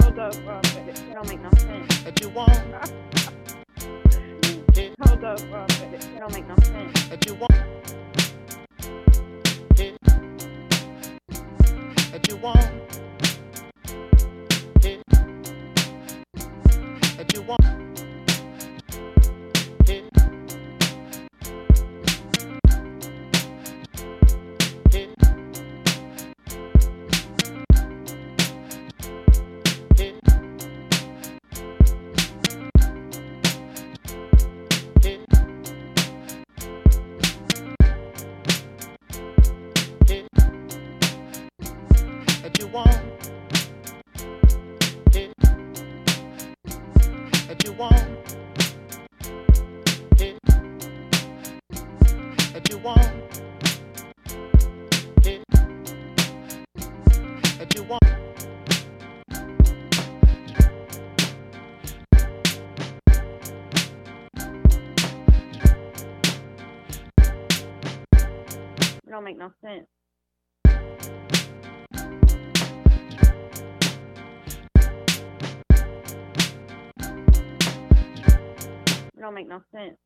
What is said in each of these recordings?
Hold up, uh, it don't make no sense. that you want, Hold up, uh, it don't make no sense. that you want, that you want, want, that you want, that you want, that you want. It don't make no sense. Don't make no sense.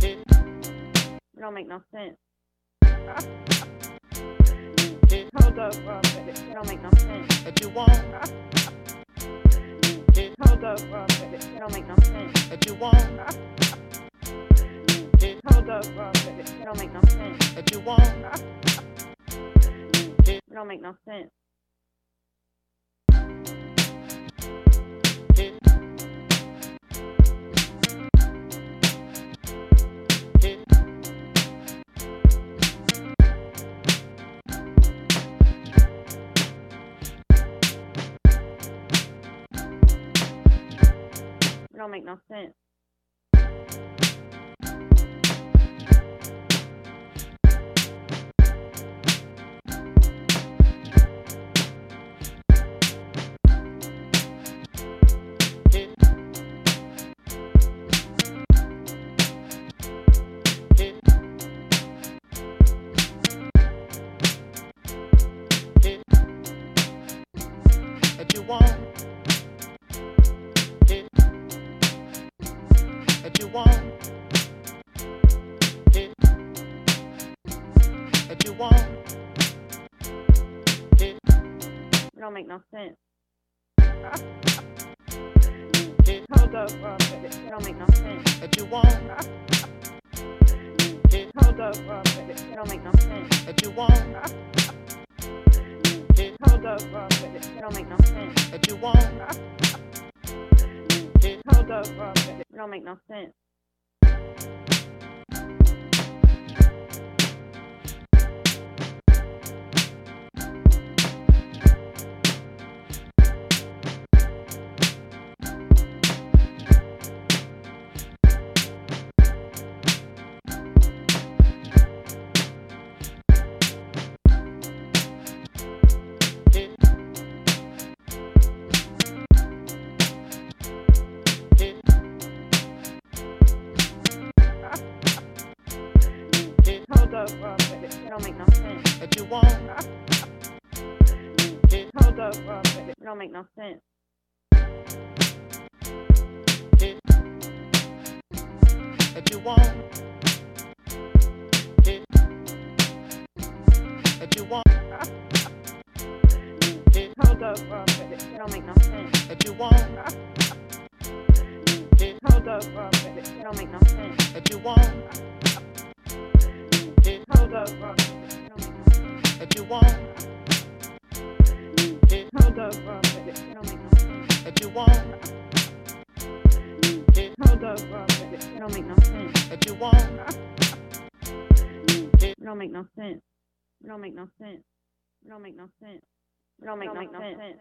It don't make no sense. Hold up, uh, it don't make no sense. that you want, Hold up, uh, it don't make no sense. that you want, Hold up, uh, it don't make no sense. that you want, It don't make no sense. It don't make no sense. That you want, that you want, that you want, It don't make no sense. Hold up, uh, it don't make no sense. that you want, Hold up, uh, it don't make no sense. that you want, up, it don't make no sense. that you want, Hold up, uh, it don't make no sense. It don't make no sense. that you want, Hold up, it don't make no sense. that you want, that you want, Hold up, it don't make no sense. you want, Hold up, it don't make no sense. you want, up, uh, that you want, Hold up, uh, it don't make no sense. that you want, uh, it don't make no sense. that you want, It don't make no sense. It don't make no sense. It don't make no sense. It don't make no sense.